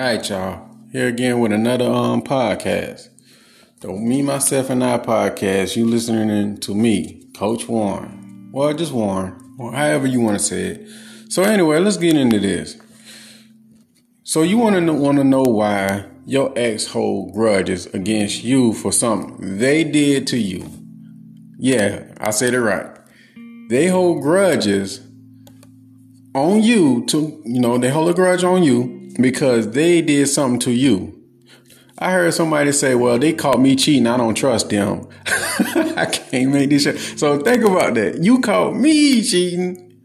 right, y'all. Here again with another um podcast. So me, myself, and I podcast. You listening to me, Coach Warren. Well, just Warren, or however you want to say it. So anyway, let's get into this. So you want to want to know why your ex hold grudges against you for something they did to you? Yeah, I said it right. They hold grudges on you to you know they hold a grudge on you because they did something to you. I heard somebody say, well, they caught me cheating. I don't trust them. I can't make this shit. So think about that. You caught me cheating,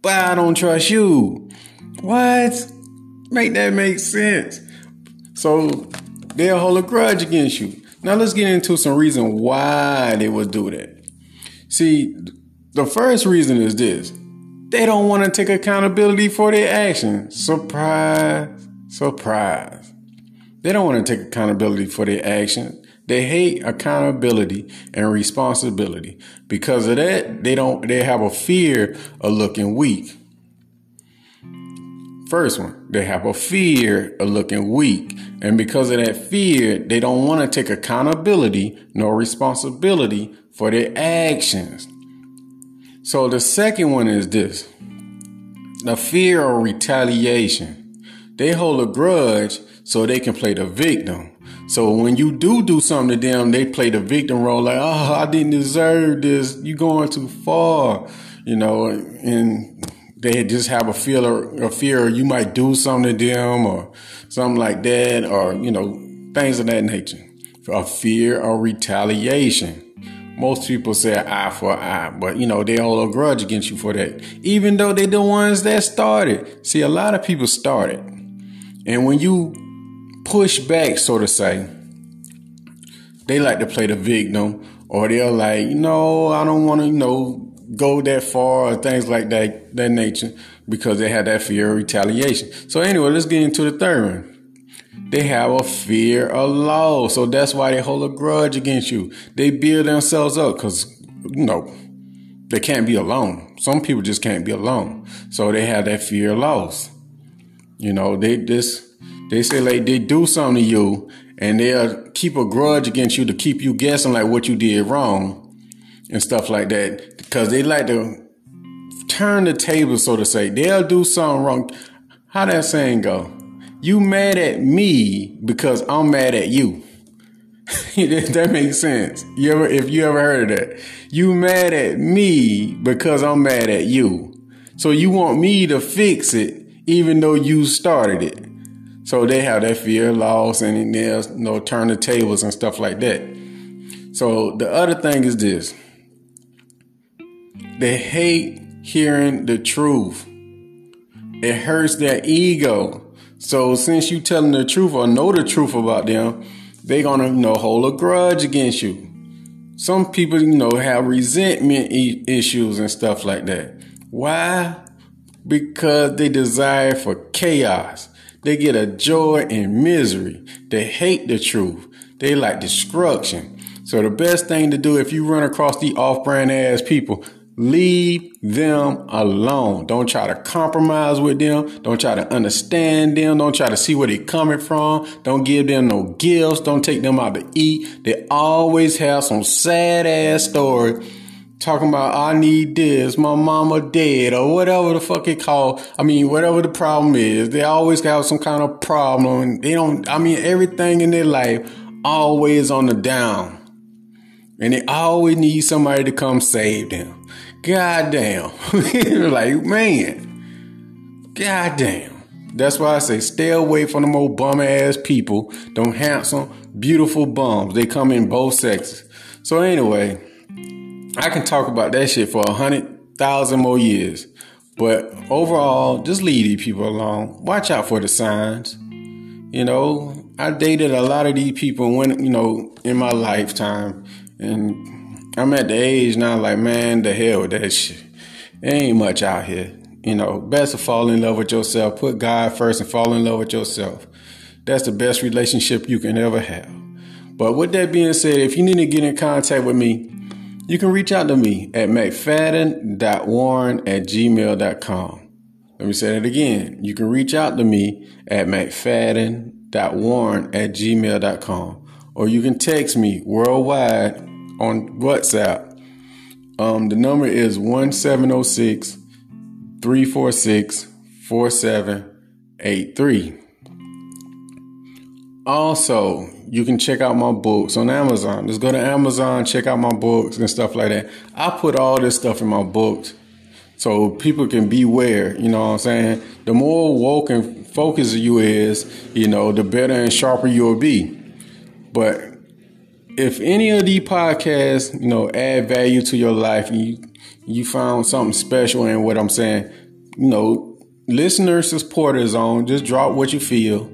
but I don't trust you. What? Make that make sense. So they'll hold a grudge against you. Now let's get into some reason why they would do that. See, the first reason is this they don't want to take accountability for their actions. Surprise, surprise. They don't want to take accountability for their actions. They hate accountability and responsibility. Because of that, they don't they have a fear of looking weak. First one, they have a fear of looking weak. And because of that fear, they don't want to take accountability nor responsibility for their actions. So the second one is this the fear of retaliation. They hold a grudge so they can play the victim. So when you do do something to them, they play the victim role like, oh, I didn't deserve this. You going too far, you know, and they just have a fear, or, a fear you might do something to them or something like that, or, you know, things of that nature. A fear of retaliation. Most people say eye for eye, but you know, they hold a grudge against you for that. Even though they're the ones that started. See, a lot of people started. And when you push back, so to say, they like to play the victim, or they're like, no, I don't want to, you know, go that far or things like that, that nature, because they have that fear of retaliation. So anyway, let's get into the third one. They have a fear of loss. So that's why they hold a grudge against you. They build themselves up because, you know, they can't be alone. Some people just can't be alone. So they have that fear of loss. You know, they just, they say like they do something to you and they'll keep a grudge against you to keep you guessing like what you did wrong and stuff like that. Because they like to turn the table, so to say. They'll do something wrong. How that saying go? You mad at me because I'm mad at you. that makes sense. You ever, if you ever heard of that, you mad at me because I'm mad at you. So you want me to fix it, even though you started it. So they have that fear of loss and they'll you know, turn the tables and stuff like that. So the other thing is this. They hate hearing the truth. It hurts their ego. So since you telling the truth or know the truth about them, they gonna you know hold a grudge against you. Some people you know have resentment e- issues and stuff like that. Why? Because they desire for chaos. They get a joy in misery. They hate the truth. They like destruction. So the best thing to do if you run across the off-brand ass people, Leave them alone. Don't try to compromise with them. Don't try to understand them. Don't try to see where they're coming from. Don't give them no gifts. Don't take them out to eat. They always have some sad ass story talking about I need this, my mama dead, or whatever the fuck it called. I mean, whatever the problem is, they always have some kind of problem. They don't. I mean, everything in their life always on the down, and they always need somebody to come save them. God damn. like, man. God damn. That's why I say stay away from them old bum ass people. Them handsome, beautiful bums. They come in both sexes. So anyway, I can talk about that shit for a hundred thousand more years. But overall, just leave these people alone. Watch out for the signs. You know, I dated a lot of these people when, you know, in my lifetime. And I'm at the age now, like, man, the hell with that shit. There ain't much out here. You know, best to fall in love with yourself. Put God first and fall in love with yourself. That's the best relationship you can ever have. But with that being said, if you need to get in contact with me, you can reach out to me at mcfadden.warren at gmail.com. Let me say that again. You can reach out to me at mcfadden.warren at gmail.com or you can text me worldwide on WhatsApp. Um, the number is 1706 346 4783. Also, you can check out my books on Amazon. Just go to Amazon, check out my books and stuff like that. I put all this stuff in my books so people can beware. You know what I'm saying? The more woke and focused you is, you know, the better and sharper you'll be. But if any of these podcasts, you know, add value to your life and you you found something special in what I'm saying, you know, listener supporters on, just drop what you feel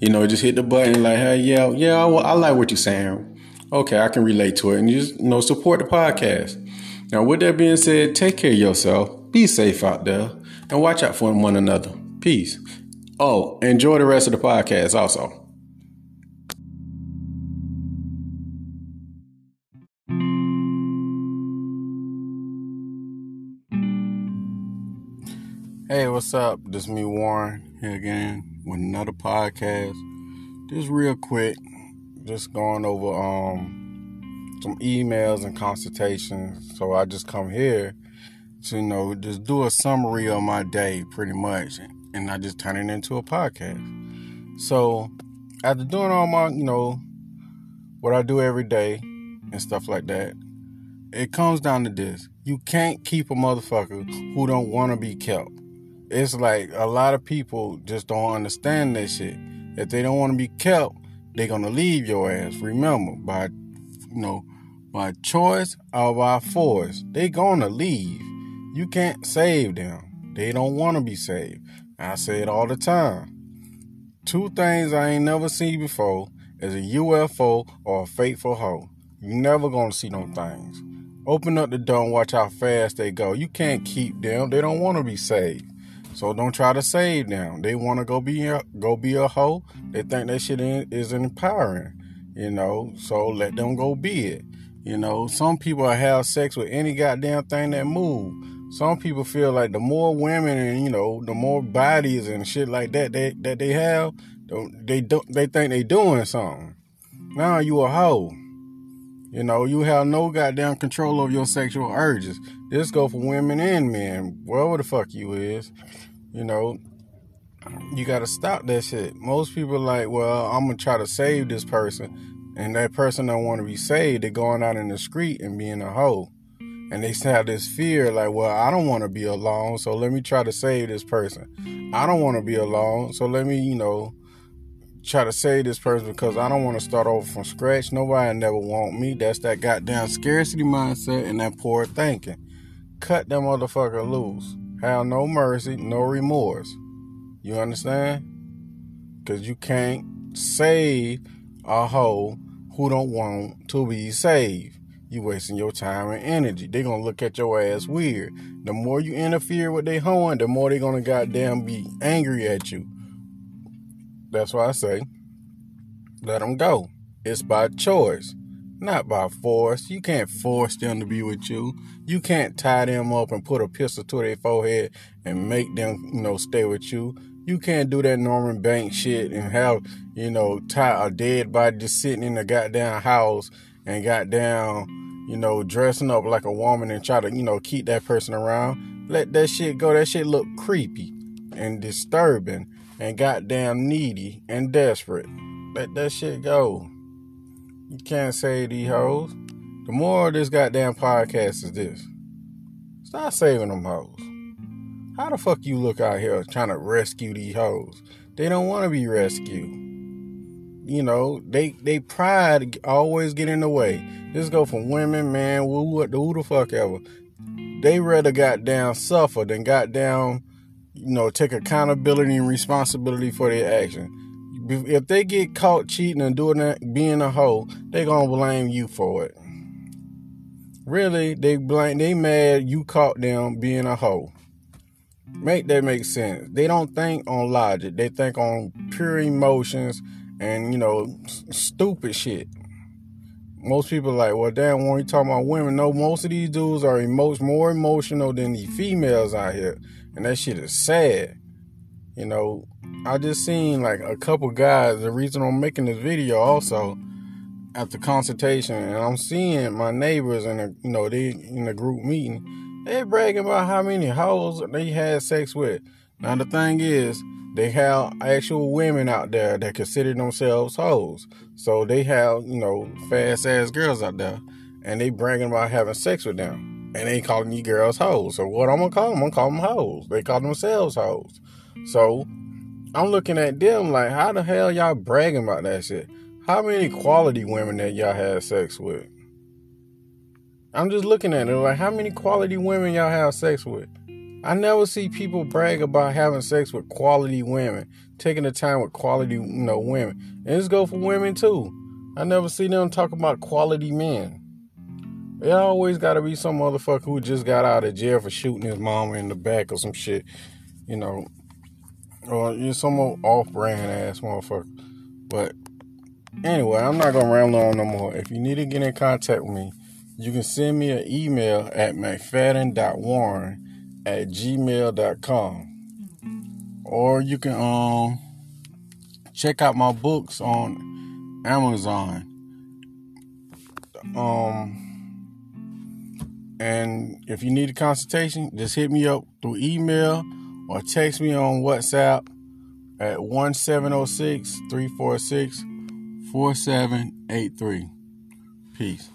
you know, just hit the button like, hey, yeah, yeah, I, I like what you're saying. Okay, I can relate to it. And just, you know, support the podcast. Now, with that being said, take care of yourself. Be safe out there. And watch out for one another. Peace. Oh, enjoy the rest of the podcast also. Hey, what's up? This is me, Warren, here again with another podcast. Just real quick, just going over um some emails and consultations. So I just come here to you know just do a summary of my day, pretty much, and I just turn it into a podcast. So after doing all my you know what I do every day and stuff like that, it comes down to this: you can't keep a motherfucker who don't want to be kept it's like a lot of people just don't understand that shit. If they don't want to be kept, they're gonna leave your ass. Remember, by you know, by choice or by force, they gonna leave. You can't save them. They don't want to be saved. I say it all the time. Two things I ain't never seen before is a UFO or a faithful hoe. You never gonna see them things. Open up the door and watch how fast they go. You can't keep them. They don't want to be saved. So don't try to save them. They want to go be a, go be a hoe. They think that shit is empowering, you know. So let them go be it. You know, some people have sex with any goddamn thing that move. Some people feel like the more women and you know, the more bodies and shit like that they, that they have, they don't they think they doing something. Now you a hoe. You know, you have no goddamn control of your sexual urges. This go for women and men, wherever the fuck you is. You know, you got to stop that shit. Most people like, well, I'm gonna try to save this person, and that person don't want to be saved. They're going out in the street and being a hoe, and they have this fear, like, well, I don't want to be alone, so let me try to save this person. I don't want to be alone, so let me, you know, try to save this person because I don't want to start over from scratch. Nobody never want me. That's that goddamn scarcity mindset and that poor thinking. Cut that motherfucker loose. Have no mercy, no remorse. You understand? Because you can't save a hoe who don't want to be saved. You wasting your time and energy. They gonna look at your ass weird. The more you interfere with their hoeing, the more they gonna goddamn be angry at you. That's why I say, let them go. It's by choice not by force. You can't force them to be with you. You can't tie them up and put a pistol to their forehead and make them, you know, stay with you. You can't do that Norman Bates shit and have, you know, tie a dead body just sitting in the goddamn house and goddamn, you know, dressing up like a woman and try to, you know, keep that person around. Let that shit go. That shit look creepy and disturbing and goddamn needy and desperate. Let that shit go. You can't save these hoes. The more of this goddamn podcast is this. Stop saving them hoes. How the fuck you look out here trying to rescue these hoes? They don't want to be rescued. You know, they they pride always get in the way. This go from women, man, who, who the fuck ever. They rather goddamn suffer than goddamn, you know, take accountability and responsibility for their action if they get caught cheating and doing that, being a hoe, they gonna blame you for it. Really, they blame they mad you caught them being a hoe. Make that make sense. They don't think on logic. They think on pure emotions and you know stupid shit. Most people like, well, damn, when you talking about women, no, most of these dudes are emo- more emotional than the females out here, and that shit is sad. You know, I just seen like a couple guys. The reason I'm making this video also after consultation, and I'm seeing my neighbors in a you know they in a group meeting, they bragging about how many hoes they had sex with. Now the thing is, they have actual women out there that consider themselves hoes. So they have, you know, fast ass girls out there and they bragging about having sex with them. And they calling these girls hoes. So what I'm gonna call them? I'm gonna call them hoes. They call themselves hoes. So I'm looking at them like, how the hell y'all bragging about that shit? How many quality women that y'all had sex with? I'm just looking at it like, how many quality women y'all have sex with? I never see people brag about having sex with quality women, taking the time with quality, you know, women. And this go for women too. I never see them talk about quality men. It always got to be some motherfucker who just got out of jail for shooting his mama in the back or some shit, you know, or you some off-brand ass motherfucker. But anyway, I'm not gonna ramble on no more. If you need to get in contact with me, you can send me an email at mcfadden.warren at gmail.com. Or you can um check out my books on Amazon. Um and if you need a consultation, just hit me up through email or text me on WhatsApp at 1706 346 4783. Peace.